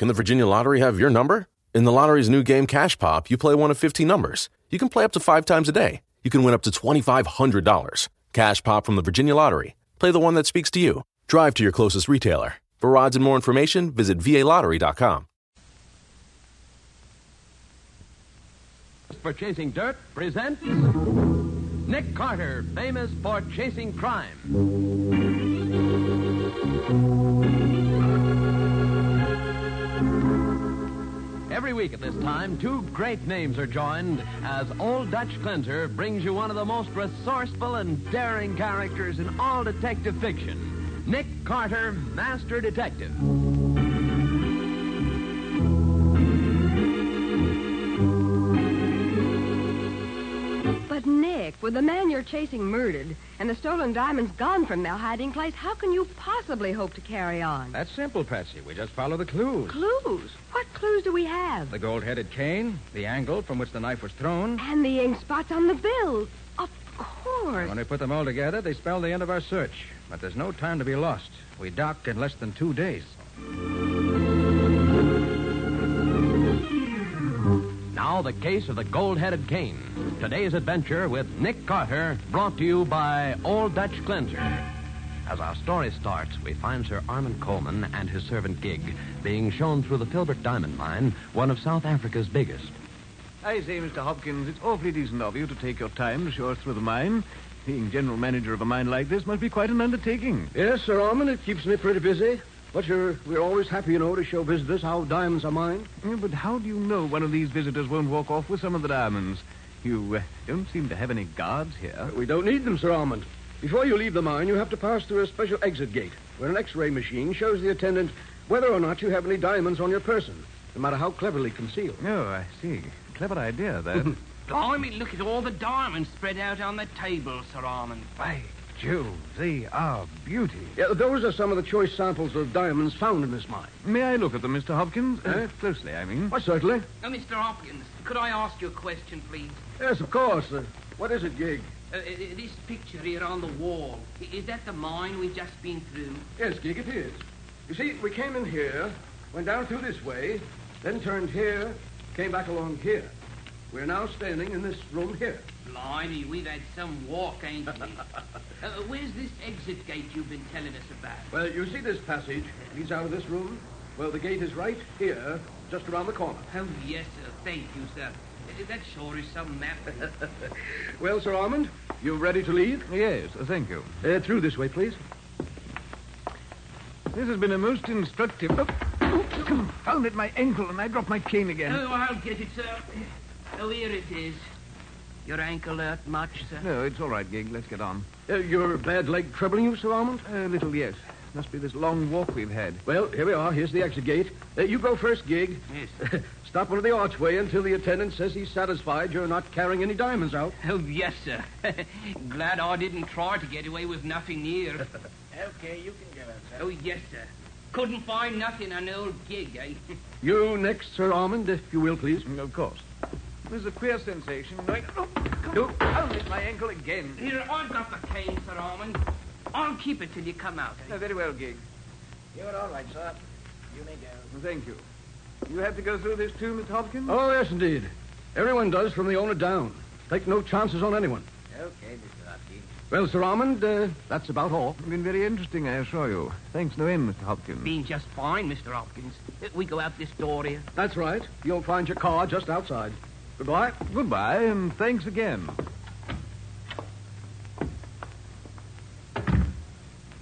Can the Virginia Lottery have your number? In the lottery's new game Cash Pop, you play one of 15 numbers. You can play up to five times a day. You can win up to $2,500. Cash Pop from the Virginia Lottery. Play the one that speaks to you. Drive to your closest retailer. For odds and more information, visit VALottery.com. for Chasing Dirt presents Nick Carter, famous for chasing crime. Every week at this time, two great names are joined as Old Dutch Cleanser brings you one of the most resourceful and daring characters in all detective fiction Nick Carter, Master Detective. But, Nick, with the man you're chasing murdered and the stolen diamonds gone from their hiding place, how can you possibly hope to carry on? That's simple, Patsy. We just follow the clues. Clues? What clues do we have? The gold-headed cane, the angle from which the knife was thrown. And the ink spots on the bill. Of course. When we put them all together, they spell the end of our search. But there's no time to be lost. We dock in less than two days. Now, the case of the gold headed cane. Today's adventure with Nick Carter, brought to you by Old Dutch Cleanser. As our story starts, we find Sir Armand Coleman and his servant Gig being shown through the Filbert Diamond Mine, one of South Africa's biggest. I say, Mr. Hopkins, it's awfully decent of you to take your time to show us through the mine. Being general manager of a mine like this must be quite an undertaking. Yes, Sir Armand, it keeps me pretty busy. But you're, we're always happy, you know, to show visitors how diamonds are mined. Yeah, but how do you know one of these visitors won't walk off with some of the diamonds? You uh, don't seem to have any guards here. We don't need them, Sir Armand. Before you leave the mine, you have to pass through a special exit gate, where an X-ray machine shows the attendant whether or not you have any diamonds on your person, no matter how cleverly concealed. Oh, I see. Clever idea, that. Blimey, look at all the diamonds spread out on the table, Sir Armand. By Jove, they are beauty. Yeah, those are some of the choice samples of diamonds found in this mine. May I look at them, Mr. Hopkins? Uh, closely, I mean. Why, certainly. Now, Mr. Hopkins, could I ask you a question, please? Yes, of course. Uh, what is it, Gig? Uh, uh, this picture here on the wall, is that the mine we've just been through? Yes, Gig, it is. You see, we came in here, went down through this way, then turned here, came back along here. We're now standing in this room here. Blimey, we've had some walk, ain't we? uh, where's this exit gate you've been telling us about? Well, you see this passage leads out of this room? Well, the gate is right here, just around the corner. Oh, yes, sir. Thank you, sir. Uh, that sure is some map. Well, Sir Armand, you ready to leave? Yes, thank you. Uh, through this way, please. This has been a most instructive. Oh, oh, confound it, my ankle, and I dropped my cane again. oh, I'll get it, sir. Oh, here it is. Your ankle hurt much, sir? No, it's all right, Gig. Let's get on. Uh, your bad leg troubling you, Sir Armand? A little, yes. Must be this long walk we've had. Well, here we are. Here's the exit gate. Uh, you go first, Gig. Yes. Stop under the archway until the attendant says he's satisfied you're not carrying any diamonds out. Oh, yes, sir. Glad I didn't try to get away with nothing near. Okay, you can go out, sir. oh, yes, sir. Couldn't find nothing on the old gig, eh? You next, Sir Armand, if you will, please. Of course. There's a queer sensation. Like, oh, confound hit my ankle again. Here, I've got the cane, Sir Armand. I'll keep it till you come out. No, Eh? very well, Gig. You're all right, sir. You may go. Thank you. You have to go through this too, Mr. Hopkins? Oh, yes, indeed. Everyone does from the owner down. Take no chances on anyone. Okay, Mr. Hopkins. Well, Sir Armand, uh, that's about all. Been very interesting, I assure you. Thanks no end, Mr. Hopkins. Been just fine, Mr. Hopkins. We go out this door here. That's right. You'll find your car just outside. Goodbye. Goodbye, and thanks again.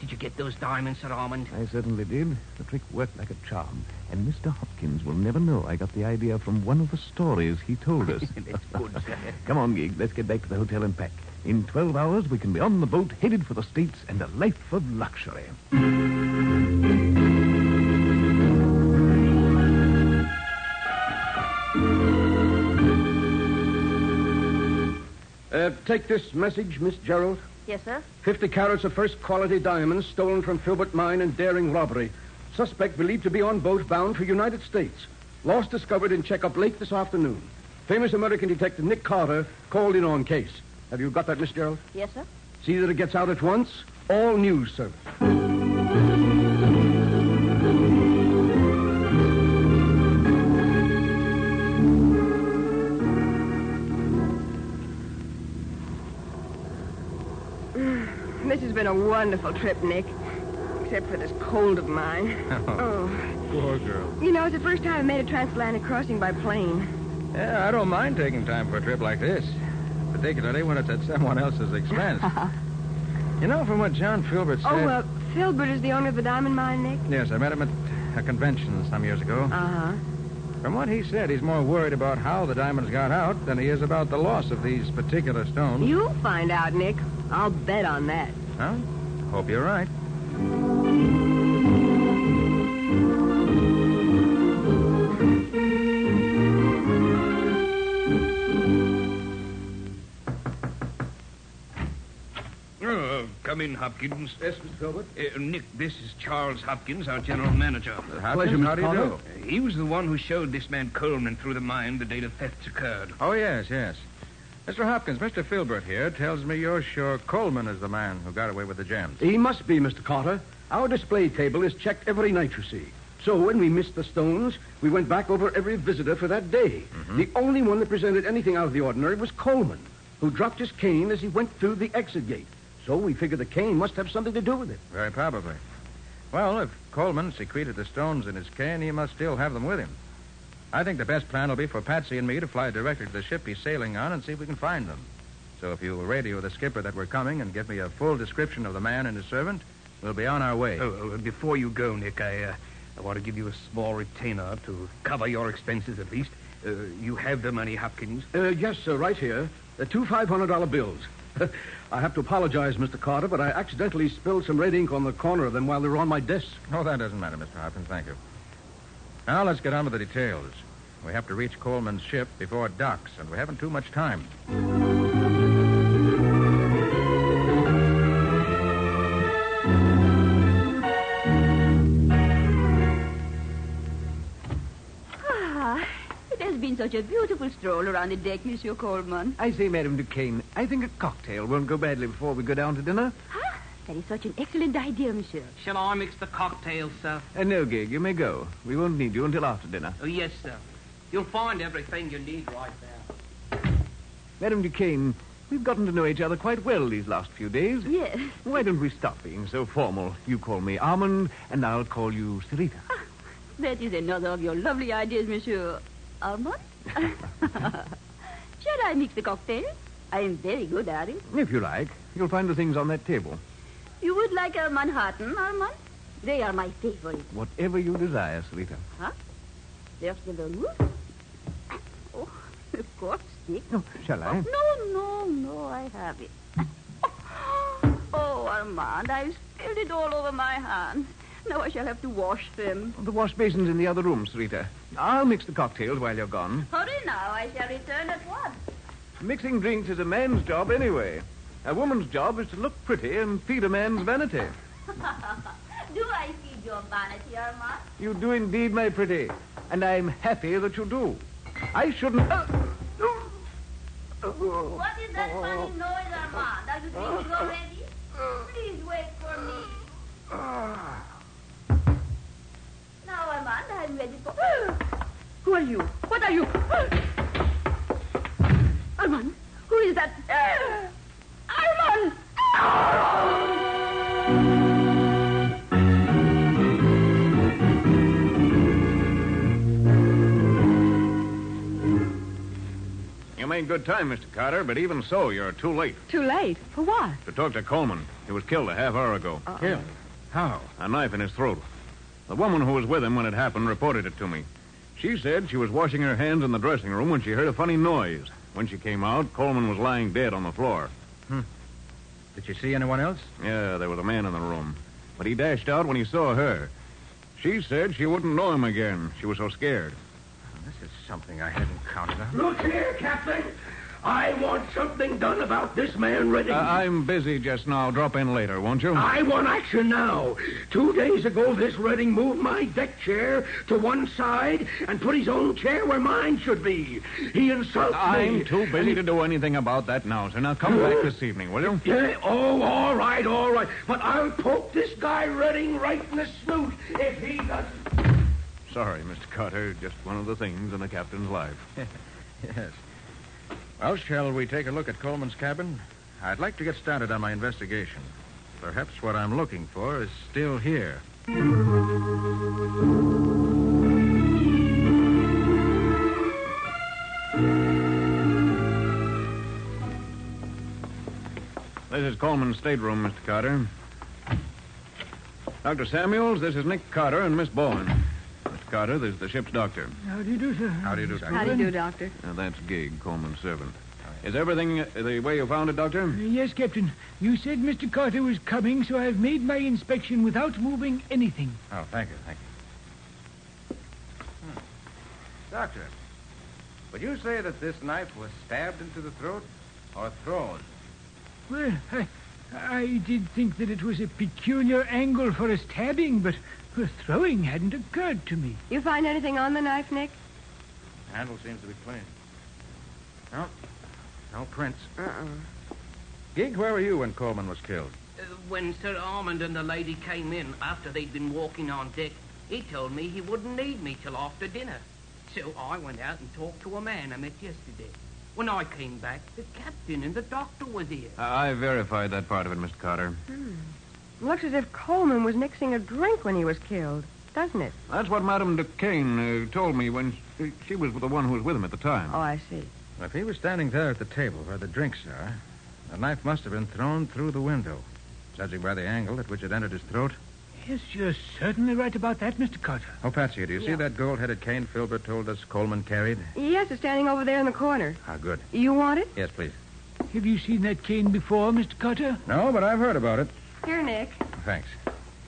Did you get those diamonds, Sir Armand? I certainly did. The trick worked like a charm. And Mr. Hopkins will never know I got the idea from one of the stories he told us. That's good, sir. Come on, Gig. Let's get back to the hotel and pack. In 12 hours, we can be on the boat headed for the States and a life of luxury. Uh, take this message, Miss Gerald. Yes, sir? 50 carats of first quality diamonds stolen from Filbert Mine in daring robbery. Suspect believed to be on boat bound for United States. Lost discovered in checkup late this afternoon. Famous American detective Nick Carter called in on case. Have you got that, Miss Gerald? Yes, sir? See that it gets out at once. All news service. A wonderful trip, Nick. Except for this cold of mine. Oh. Poor girl. You know, it's the first time I've made a transatlantic crossing by plane. Yeah, I don't mind taking time for a trip like this, particularly when it's at someone else's expense. you know, from what John Filbert said. Oh, uh, Filbert is the owner of the diamond mine, Nick? Yes, I met him at a convention some years ago. Uh-huh. From what he said, he's more worried about how the diamonds got out than he is about the loss of these particular stones. You'll find out, Nick. I'll bet on that. Huh? Hope you're right. Oh, come in, Hopkins. Yes, Mr. Filbert. Uh, Nick, this is Charles Hopkins, our general manager. Hopkins, Pleasure, Mr. how do you Connor. do? Uh, he was the one who showed this man Coleman through the mine the day the thefts occurred. Oh, yes, yes. Mr. Hopkins, Mr. Filbert here tells me you're sure Coleman is the man who got away with the gems. He must be, Mr. Carter. Our display table is checked every night, you see. So when we missed the stones, we went back over every visitor for that day. Mm-hmm. The only one that presented anything out of the ordinary was Coleman, who dropped his cane as he went through the exit gate. So we figured the cane must have something to do with it. Very probably. Well, if Coleman secreted the stones in his cane, he must still have them with him. I think the best plan will be for Patsy and me to fly directly to the ship he's sailing on and see if we can find them. So if you'll radio the skipper that we're coming and give me a full description of the man and his servant, we'll be on our way. Oh, uh, before you go, Nick, I, uh, I want to give you a small retainer to cover your expenses at least. Uh, you have the money, Hopkins. Uh, yes, sir, right here. The two $500 bills. I have to apologize, Mr. Carter, but I accidentally spilled some red ink on the corner of them while they were on my desk. Oh, that doesn't matter, Mr. Hopkins. Thank you. Now let's get on with the details. We have to reach Coleman's ship before it docks, and we haven't too much time. Ah, it has been such a beautiful stroll around the deck, Monsieur Coleman. I say, Madame Duquesne, I think a cocktail won't go badly before we go down to dinner. Ah, that is such an excellent idea, Monsieur. Shall I mix the cocktails, sir? Uh, no, Gig, you may go. We won't need you until after dinner. Oh, yes, sir. You'll find everything you need right there. Madame Duquesne, we've gotten to know each other quite well these last few days. Yes. Why don't we stop being so formal? You call me Armand, and I'll call you Sarita. That is another of your lovely ideas, Monsieur Armand. Shall I mix the cocktails? I am very good at it. If you like, you'll find the things on that table. You would like a Manhattan, Armand? They are my favorite. Whatever you desire, Sarita. Huh? There's the vermouth. Oh, of course, Dick. Oh, shall I? Oh, no, no, no, I have it. Oh, Armand, I've spilled it all over my hands. Now I shall have to wash them. The wash basin's in the other room, Sarita. I'll mix the cocktails while you're gone. Hurry now, I shall return at once. Mixing drinks is a man's job anyway. A woman's job is to look pretty and feed a man's vanity. Do I feed your vanity, Armand? You do indeed, my pretty. And I'm happy that you do. I shouldn't. Uh, What is that funny noise, Armand? Are you drinking already? Please wait for me. Now, Armand, I'm ready for... Who are you? What are you? Armand, who is that? Armand! You made good time, Mr. Carter, but even so, you're too late Too late. For what? to talk to Coleman. He was killed a half hour ago. Killed? How? A knife in his throat. The woman who was with him when it happened reported it to me. She said she was washing her hands in the dressing room when she heard a funny noise. When she came out, Coleman was lying dead on the floor. Hmm. Did you see anyone else? Yeah, there was a man in the room. But he dashed out when he saw her. She said she wouldn't know him again. She was so scared. This is something I hadn't counted on. Look here, Captain. I want something done about this man Redding. Uh, I'm busy just now. Drop in later, won't you? I want action now. Two days ago, this Redding moved my deck chair to one side and put his own chair where mine should be. He insulted me. I'm too busy to do anything about that now, sir. Now come back this evening, will you? Yeah, oh, all right, all right. But I'll poke this guy Redding right in the snoot if he doesn't. Sorry, Mr. Carter. Just one of the things in a captain's life. Yes. Well, shall we take a look at Coleman's cabin? I'd like to get started on my investigation. perhaps what I'm looking for is still here. This is Coleman's stateroom, Mr. Carter. Dr. Samuels, this is Nick Carter and Miss Bowen. Mr. Carter, this is the ship's doctor. How do you do, sir? How do you do, How do you do, Doctor? Now, that's Gig, Coleman's servant. Is everything uh, the way you found it, Doctor? Yes, Captain. You said Mr. Carter was coming, so I've made my inspection without moving anything. Oh, thank you, thank you. Hmm. Doctor, would you say that this knife was stabbed into the throat or thrown? Well, I, I did think that it was a peculiar angle for a stabbing, but for throwing hadn't occurred to me. You find anything on the knife, Nick? The Handle seems to be clean. No, no prints. Uh-uh. Gig, where were you when Coleman was killed? Uh, when Sir Armand and the lady came in after they'd been walking on deck, he told me he wouldn't need me till after dinner. So I went out and talked to a man I met yesterday. When I came back, the captain and the doctor were here. I verified that part of it, Mr. Carter. Looks as if Coleman was mixing a drink when he was killed, doesn't it? That's what Madame Duquesne uh, told me when she, she was the one who was with him at the time. Oh, I see. Well, If he was standing there at the table where the drinks are, the knife must have been thrown through the window. Judging by the angle at which it entered his throat. Yes, you're certainly right about that, Mr. Carter. Oh, Patsy, do you see that gold-headed cane Filbert told us Coleman carried? Yes, it's standing over there in the corner. Ah, good. You want it? Yes, please. Have you seen that cane before, Mr. Carter? No, but I've heard about it. Here, Nick. Thanks.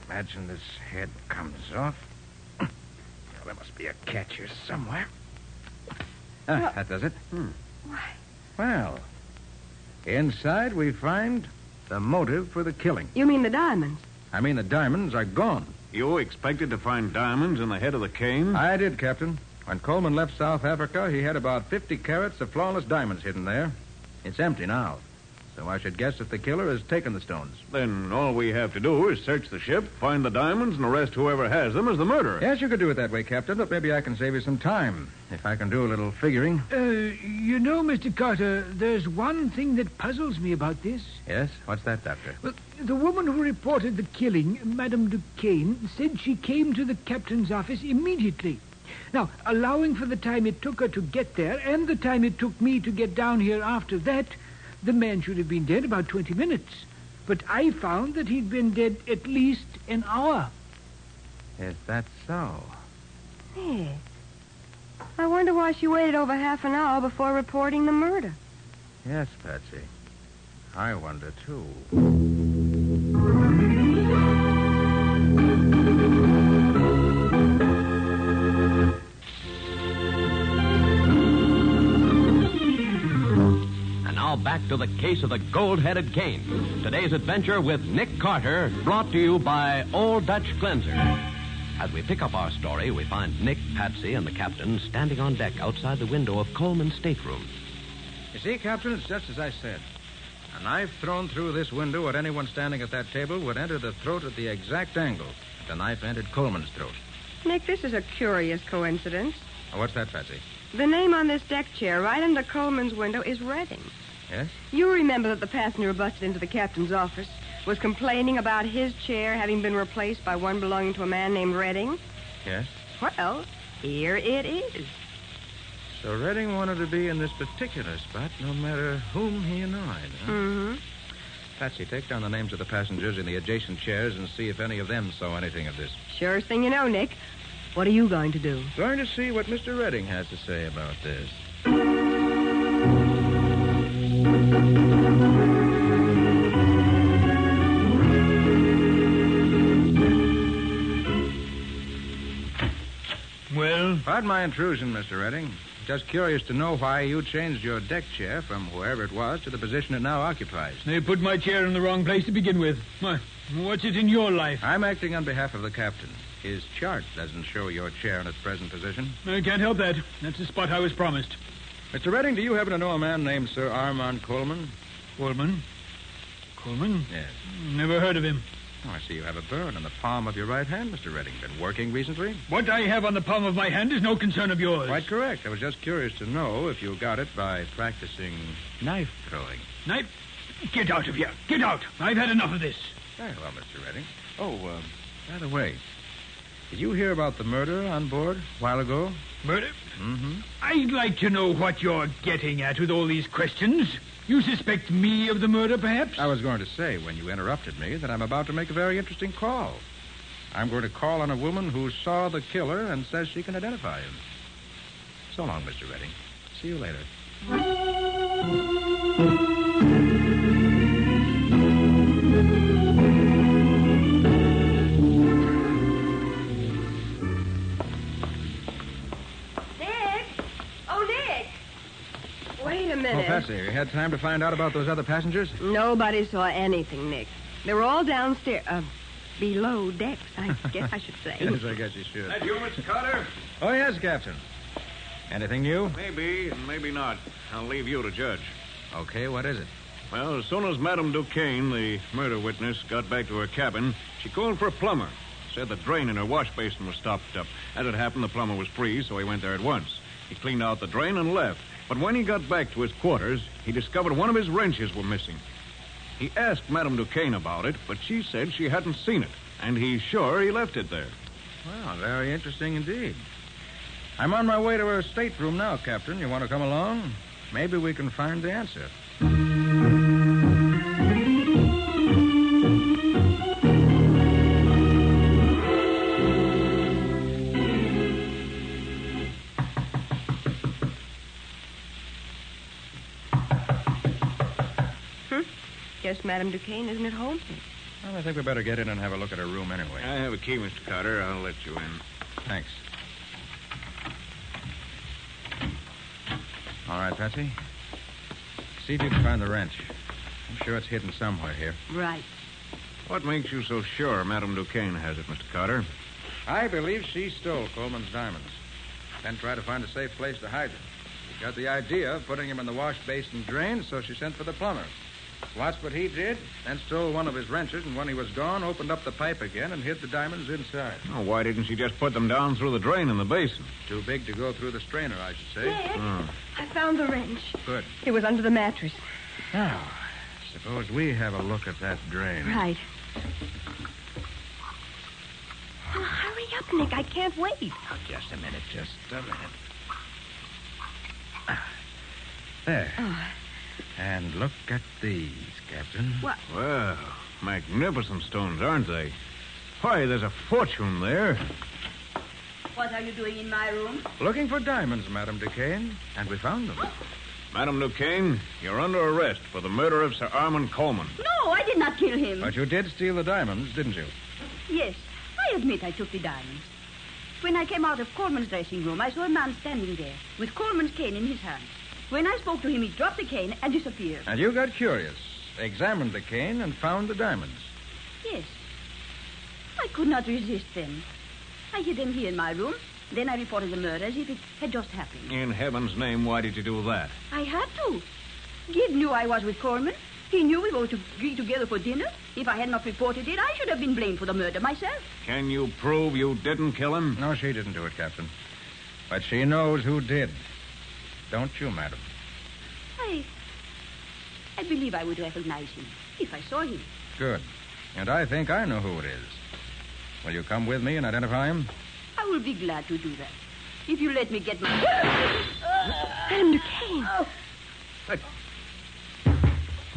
Imagine this head comes off. Well, there must be a catch here somewhere. Ah, that does it. Hmm. Well, inside we find the motive for the killing. You mean the diamonds? I mean, the diamonds are gone. You expected to find diamonds in the head of the cane? I did, Captain. When Coleman left South Africa, he had about 50 carats of flawless diamonds hidden there. It's empty now. So I should guess that the killer has taken the stones. Then all we have to do is search the ship, find the diamonds, and arrest whoever has them as the murderer. Yes, you could do it that way, Captain, but maybe I can save you some time. If I can do a little figuring. Uh, you know, Mr. Carter, there's one thing that puzzles me about this. Yes? What's that, Doctor? Well, the woman who reported the killing, Madame Duquesne, said she came to the captain's office immediately. Now, allowing for the time it took her to get there and the time it took me to get down here after that, the man should have been dead about 20 minutes. But I found that he'd been dead at least an hour. Is that so? Nick. I wonder why she waited over half an hour before reporting the murder. Yes, Patsy. I wonder, too. To the case of the gold-headed cane. Today's adventure with Nick Carter, brought to you by Old Dutch Cleanser. As we pick up our story, we find Nick, Patsy, and the captain standing on deck outside the window of Coleman's stateroom. You see, Captain, it's just as I said. A knife thrown through this window at anyone standing at that table would enter the throat at the exact angle that the knife entered Coleman's throat. Nick, this is a curious coincidence. Oh, what's that, Patsy? The name on this deck chair right under Coleman's window is Redding. Yes? You remember that the passenger who busted into the captain's office was complaining about his chair having been replaced by one belonging to a man named Redding? Yes? Well, here it is. So Redding wanted to be in this particular spot no matter whom he annoyed. Huh? Mm-hmm. Patsy, take down the names of the passengers in the adjacent chairs and see if any of them saw anything of this. Surest thing you know, Nick. What are you going to do? Going to see what Mr. Redding has to say about this. Well, Pardon my intrusion, Mr. Redding. Just curious to know why you changed your deck chair from wherever it was to the position it now occupies. they put my chair in the wrong place to begin with. What's it in your life? I'm acting on behalf of the captain. His chart doesn't show your chair in its present position. I can't help that. That's the spot I was promised. Mr. Redding, do you happen to know a man named Sir Armand Coleman? Coleman? Coleman? Yes. Never heard of him. Oh, I see you have a burn on the palm of your right hand, Mr. Redding. Been working recently? What I have on the palm of my hand is no concern of yours. Quite correct. I was just curious to know if you got it by practicing knife throwing. Knife? Get out of here. Get out. I've had enough of this. Very well, Mr. Redding. Oh, uh, by the way, did you hear about the murder on board a while ago? Murder? Mm-hmm. I'd like to know what you're getting at with all these questions. You suspect me of the murder, perhaps? I was going to say, when you interrupted me, that I'm about to make a very interesting call. I'm going to call on a woman who saw the killer and says she can identify him. So long, Mr. Redding. See you later. A minute. You had time to find out about those other passengers? Nobody saw anything, Nick. They were all downstairs. Uh, below decks, I guess I should say. yes, I guess you should. That you, Mr. Carter? Oh, yes, Captain. Anything new? Maybe, and maybe not. I'll leave you to judge. Okay, what is it? Well, as soon as Madame Duquesne, the murder witness, got back to her cabin, she called for a plumber. Said the drain in her wash basin was stopped up. As it happened, the plumber was free, so he went there at once. He cleaned out the drain and left. But when he got back to his quarters, he discovered one of his wrenches were missing. He asked Madame Duquesne about it, but she said she hadn't seen it, and he's sure he left it there. Well, very interesting indeed. I'm on my way to her stateroom now, Captain. You want to come along? Maybe we can find the answer. Madame Duquesne isn't at home. Well, I think we better get in and have a look at her room anyway. I have a key, Mr. Carter. I'll let you in. Thanks. All right, Patsy. See if you can find the wrench. I'm sure it's hidden somewhere here. Right. What makes you so sure Madame Duquesne has it, Mr. Carter? I believe she stole Coleman's diamonds. Then tried to find a safe place to hide them. She got the idea of putting them in the wash basin drain, so she sent for the plumber. Watched what he did, then stole one of his wrenches, and when he was gone, opened up the pipe again and hid the diamonds inside. Oh, why didn't she just put them down through the drain in the basin? Too big to go through the strainer, I should say. Nick, Oh. I found the wrench. Good. It was under the mattress. Now, suppose we have a look at that drain. Right. Well, hurry up, Nick. I can't wait. Oh, just a minute, just a minute. Ah, There. Oh, And look at these, Captain. what? Well, magnificent stones, aren't they? Why, there's a fortune there. What are you doing in my room? Looking for diamonds, Madame Duquesne, and we found them. Madame Duquesne, you're under arrest for the murder of Sir Armand Coleman. No, I did not kill him. But you did steal the diamonds, didn't you? Yes, I admit I took the diamonds. When I came out of Coleman's dressing room, I saw a man standing there with Coleman's cane in his hand. When I spoke to him, he dropped the cane and disappeared. And you got curious, examined the cane, and found the diamonds. Yes. I could not resist them. I hid them here in my room. Then I reported the murder as if it had just happened. In heaven's name, why did you do that? I had to. Gig knew I was with Coleman. He knew we were to be together for dinner. If I had not reported it, I should have been blamed for the murder myself. Can you prove you didn't kill him? No, she didn't do it, Captain. But she knows who did. Don't you, madam? I. I believe I would recognize him if I saw him. Good. And I think I know who it is. Will you come with me and identify him? I will be glad to do that. If you let me get my. Madame Duquesne. Oh,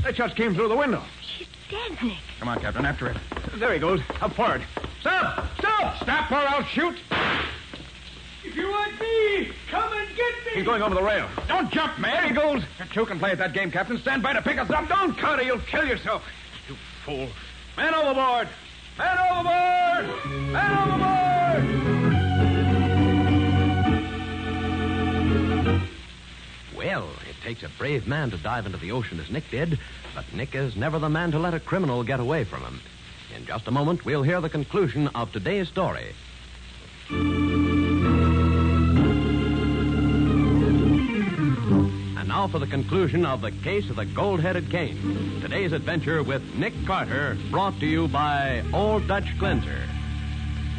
That just came through the window. She's dead, Nick. Come on, Captain, after it. There he goes, up for it. Stop! Stop! Stop or I'll shoot! If you want me, come and get me. He's going over the rail. Don't jump, man! There he goes! You two can play at that game, Captain. Stand by to pick us up. Don't, Carter. You'll kill yourself. You fool. Man overboard! Man overboard! Man overboard! Well, it takes a brave man to dive into the ocean as Nick did, but Nick is never the man to let a criminal get away from him. In just a moment, we'll hear the conclusion of today's story. Now for the conclusion of the case of the gold headed cane. Today's adventure with Nick Carter, brought to you by Old Dutch Cleanser.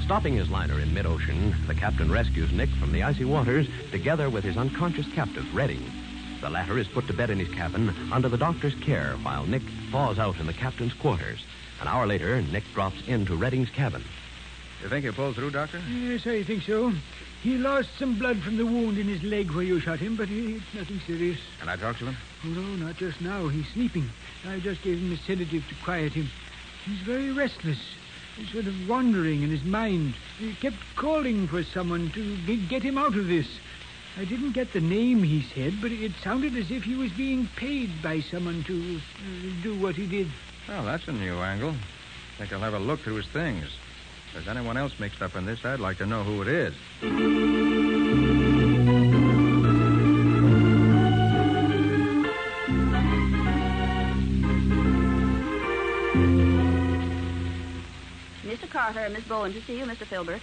Stopping his liner in mid ocean, the captain rescues Nick from the icy waters together with his unconscious captive, Redding. The latter is put to bed in his cabin under the doctor's care while Nick thaws out in the captain's quarters. An hour later, Nick drops into Redding's cabin. You think he'll pull through, Doctor? Yes, I think so. He lost some blood from the wound in his leg where you shot him, but it's nothing serious. Can I talk to him? Oh, no, not just now. He's sleeping. I just gave him a sedative to quiet him. He's very restless. He's sort of wandering in his mind. He kept calling for someone to get him out of this. I didn't get the name he said, but it sounded as if he was being paid by someone to uh, do what he did. Well, that's a new angle. I think I'll have a look through his things. If there's anyone else mixed up in this, I'd like to know who it is. Mr. Carter, and Miss Bowen to see you, Mr. Filbert.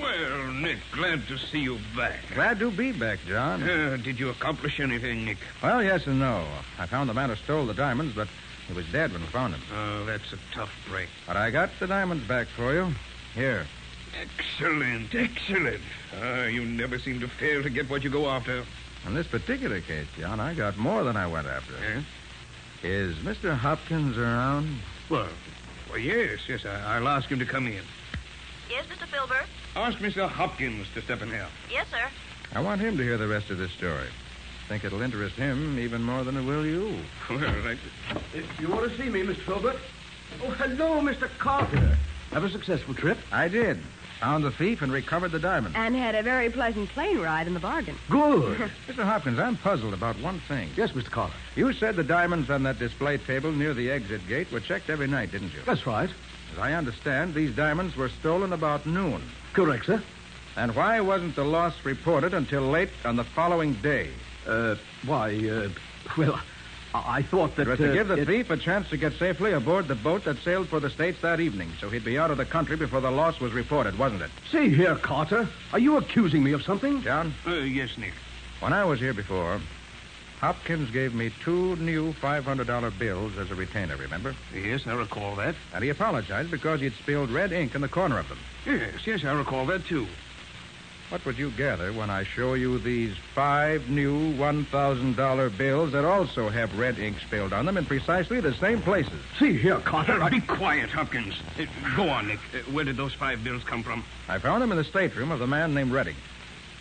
Well, Nick, glad to see you back. Glad to be back, John. Uh, did you accomplish anything, Nick? Well, yes and no. I found the man who stole the diamonds, but he was dead when we found him. Oh, that's a tough break. But I got the diamonds back for you. Here. Excellent, excellent. Ah, you never seem to fail to get what you go after. In this particular case, John, I got more than I went after. Is Mr. Hopkins around? Well, well, yes, yes. I, I'll ask him to come in. Yes, Mr. Filbert? Ask Mr. Hopkins to step in here. Yes, sir. I want him to hear the rest of this story. Think it'll interest him even more than it will you. Well, I... If you want to see me, Mr. Filbert. Oh, hello, Mr. Carter. Have a successful trip? I did. Found the thief and recovered the diamonds. And had a very pleasant plane ride in the bargain. Good. Mr. Hopkins, I'm puzzled about one thing. yes, Mr. Carter. You said the diamonds on that display table near the exit gate were checked every night, didn't you? That's right. As I understand, these diamonds were stolen about noon. Correct, sir. And why wasn't the loss reported until late on the following day? Uh, why, uh, well, I, I thought that. It was to uh, give the it- thief a chance to get safely aboard the boat that sailed for the States that evening, so he'd be out of the country before the loss was reported, wasn't it? See here, Carter. Are you accusing me of something? John, Uh, yes, Nick. when I was here before, Hopkins gave me two new $500 bills as a retainer, remember? Yes, I recall that. And he apologized because he'd spilled red ink in the corner of them. Yes, yes, I recall that, too. What would you gather when I show you these five new $1,000 bills that also have red ink spilled on them in precisely the same places? See here, Carter. I... Be quiet, Hopkins. Uh, go on, Nick. Uh, where did those five bills come from? I found them in the stateroom of the man named Redding,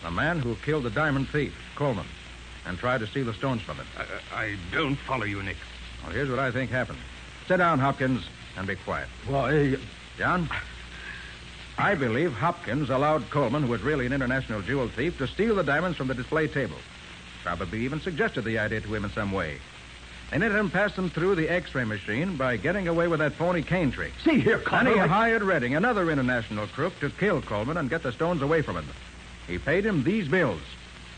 the man who killed the diamond thief, Coleman, and tried to steal the stones from him. I, I don't follow you, Nick. Well, here's what I think happened. Sit down, Hopkins, and be quiet. Why, John? I believe Hopkins allowed Coleman, who was really an international jewel thief, to steal the diamonds from the display table. Probably even suggested the idea to him in some way. They let him pass them through the X-ray machine by getting away with that phony cane trick. see here, And he I- hired Redding, another international crook, to kill Coleman and get the stones away from him. He paid him these bills,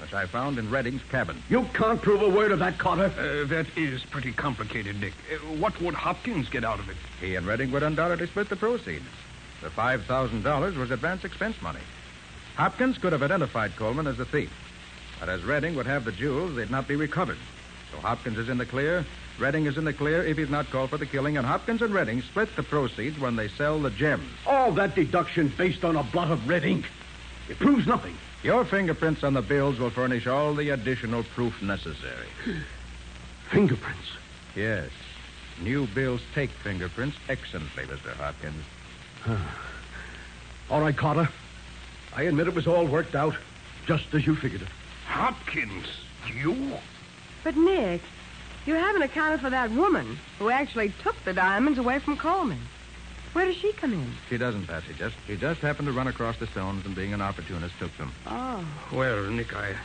which I found in Redding's cabin. You can't prove a word of that, Carter. Uh, that is pretty complicated, Nick. Uh, what would Hopkins get out of it? He and Redding would undoubtedly split the proceeds. The $5,000 was advance expense money. Hopkins could have identified Coleman as the thief. But as Redding would have the jewels, they'd not be recovered. So Hopkins is in the clear. Redding is in the clear if he's not called for the killing, and Hopkins and Redding split the proceeds when they sell the gems. All that deduction based on a blot of red ink. It proves nothing. Your fingerprints on the bills will furnish all the additional proof necessary. Fingerprints. Yes. New bills take fingerprints excellently, Mr. Hopkins. All right, Carter. I admit it was all worked out, just as you figured it. Hopkins? You? But, Nick, you haven't accounted for that woman who actually took the diamonds away from Coleman. Where does she come in? She doesn't, Patsy. Just she just happened to run across the stones and being an opportunist took them. Oh. Well, Nick, I,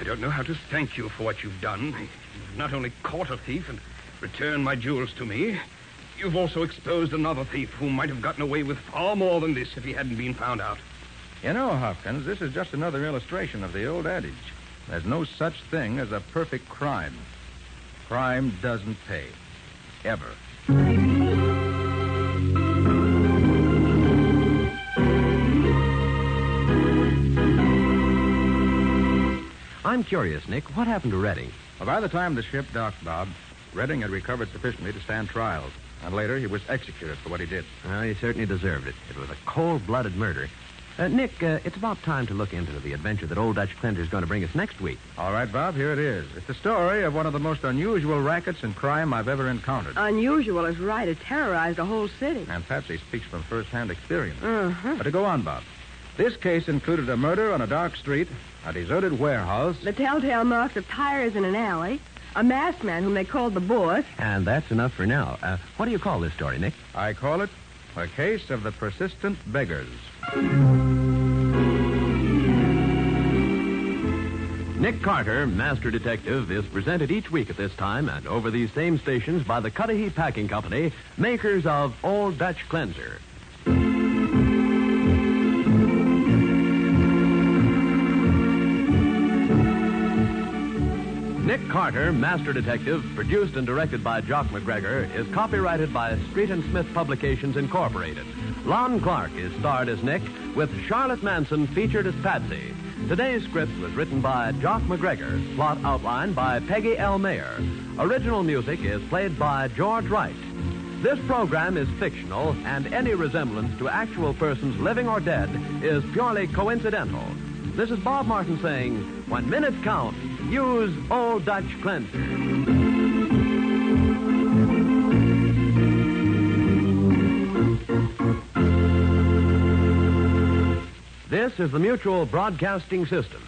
I don't know how to thank you for what you've done. You've not only caught a thief and returned my jewels to me, you've also exposed another thief who might have gotten away with far more than this if he hadn't been found out. You know, Hopkins, this is just another illustration of the old adage. There's no such thing as a perfect crime. Crime doesn't pay. Ever. I'm curious, Nick. What happened to Redding? Well, by the time the ship docked, Bob, Redding had recovered sufficiently to stand trial. And later, he was executed for what he did. Well, he certainly deserved it. It was a cold-blooded murder. Uh, Nick, uh, it's about time to look into the adventure that Old Dutch Cleanser's going to bring us next week. All right, Bob, here it is. It's the story of one of the most unusual rackets and crime I've ever encountered. Unusual is right. It terrorized a whole city. And Patsy speaks from first-hand experience. Uh-huh. But to go on, Bob. This case included a murder on a dark street, a deserted warehouse, The telltale marks of tires in an alley, a masked man whom they called the boss. And that's enough for now. Uh, what do you call this story, Nick? I call it a case of the persistent beggars. Nick Carter, Master Detective, is presented each week at this time and over these same stations by the Cudahy Packing Company, makers of Old Dutch Cleanser. Nick Carter, Master Detective, produced and directed by Jock McGregor, is copyrighted by Street and Smith Publications Incorporated. Lon Clark is starred as Nick, with Charlotte Manson featured as Patsy. Today's script was written by Jock McGregor, plot outlined by Peggy L. Mayer. Original music is played by George Wright. This program is fictional, and any resemblance to actual persons living or dead is purely coincidental. This is Bob Martin saying, when minutes count, use Old Dutch Cleanser. This is the Mutual Broadcasting System.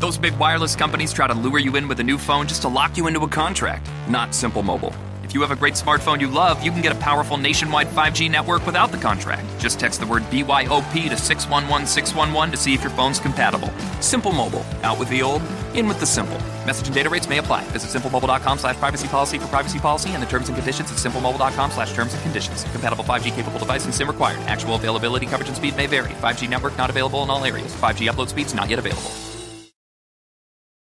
Those big wireless companies try to lure you in with a new phone just to lock you into a contract. Not Simple Mobile. If you have a great smartphone you love, you can get a powerful nationwide 5G network without the contract. Just text the word BYOP to 611611 to see if your phone's compatible. Simple Mobile. Out with the old, in with the simple. Message and data rates may apply. Visit simplemobile.com slash privacy policy for privacy policy and the terms and conditions at simplemobile.com slash terms and conditions. Compatible 5G capable device and SIM required. Actual availability, coverage, and speed may vary. 5G network not available in all areas. 5G upload speeds not yet available.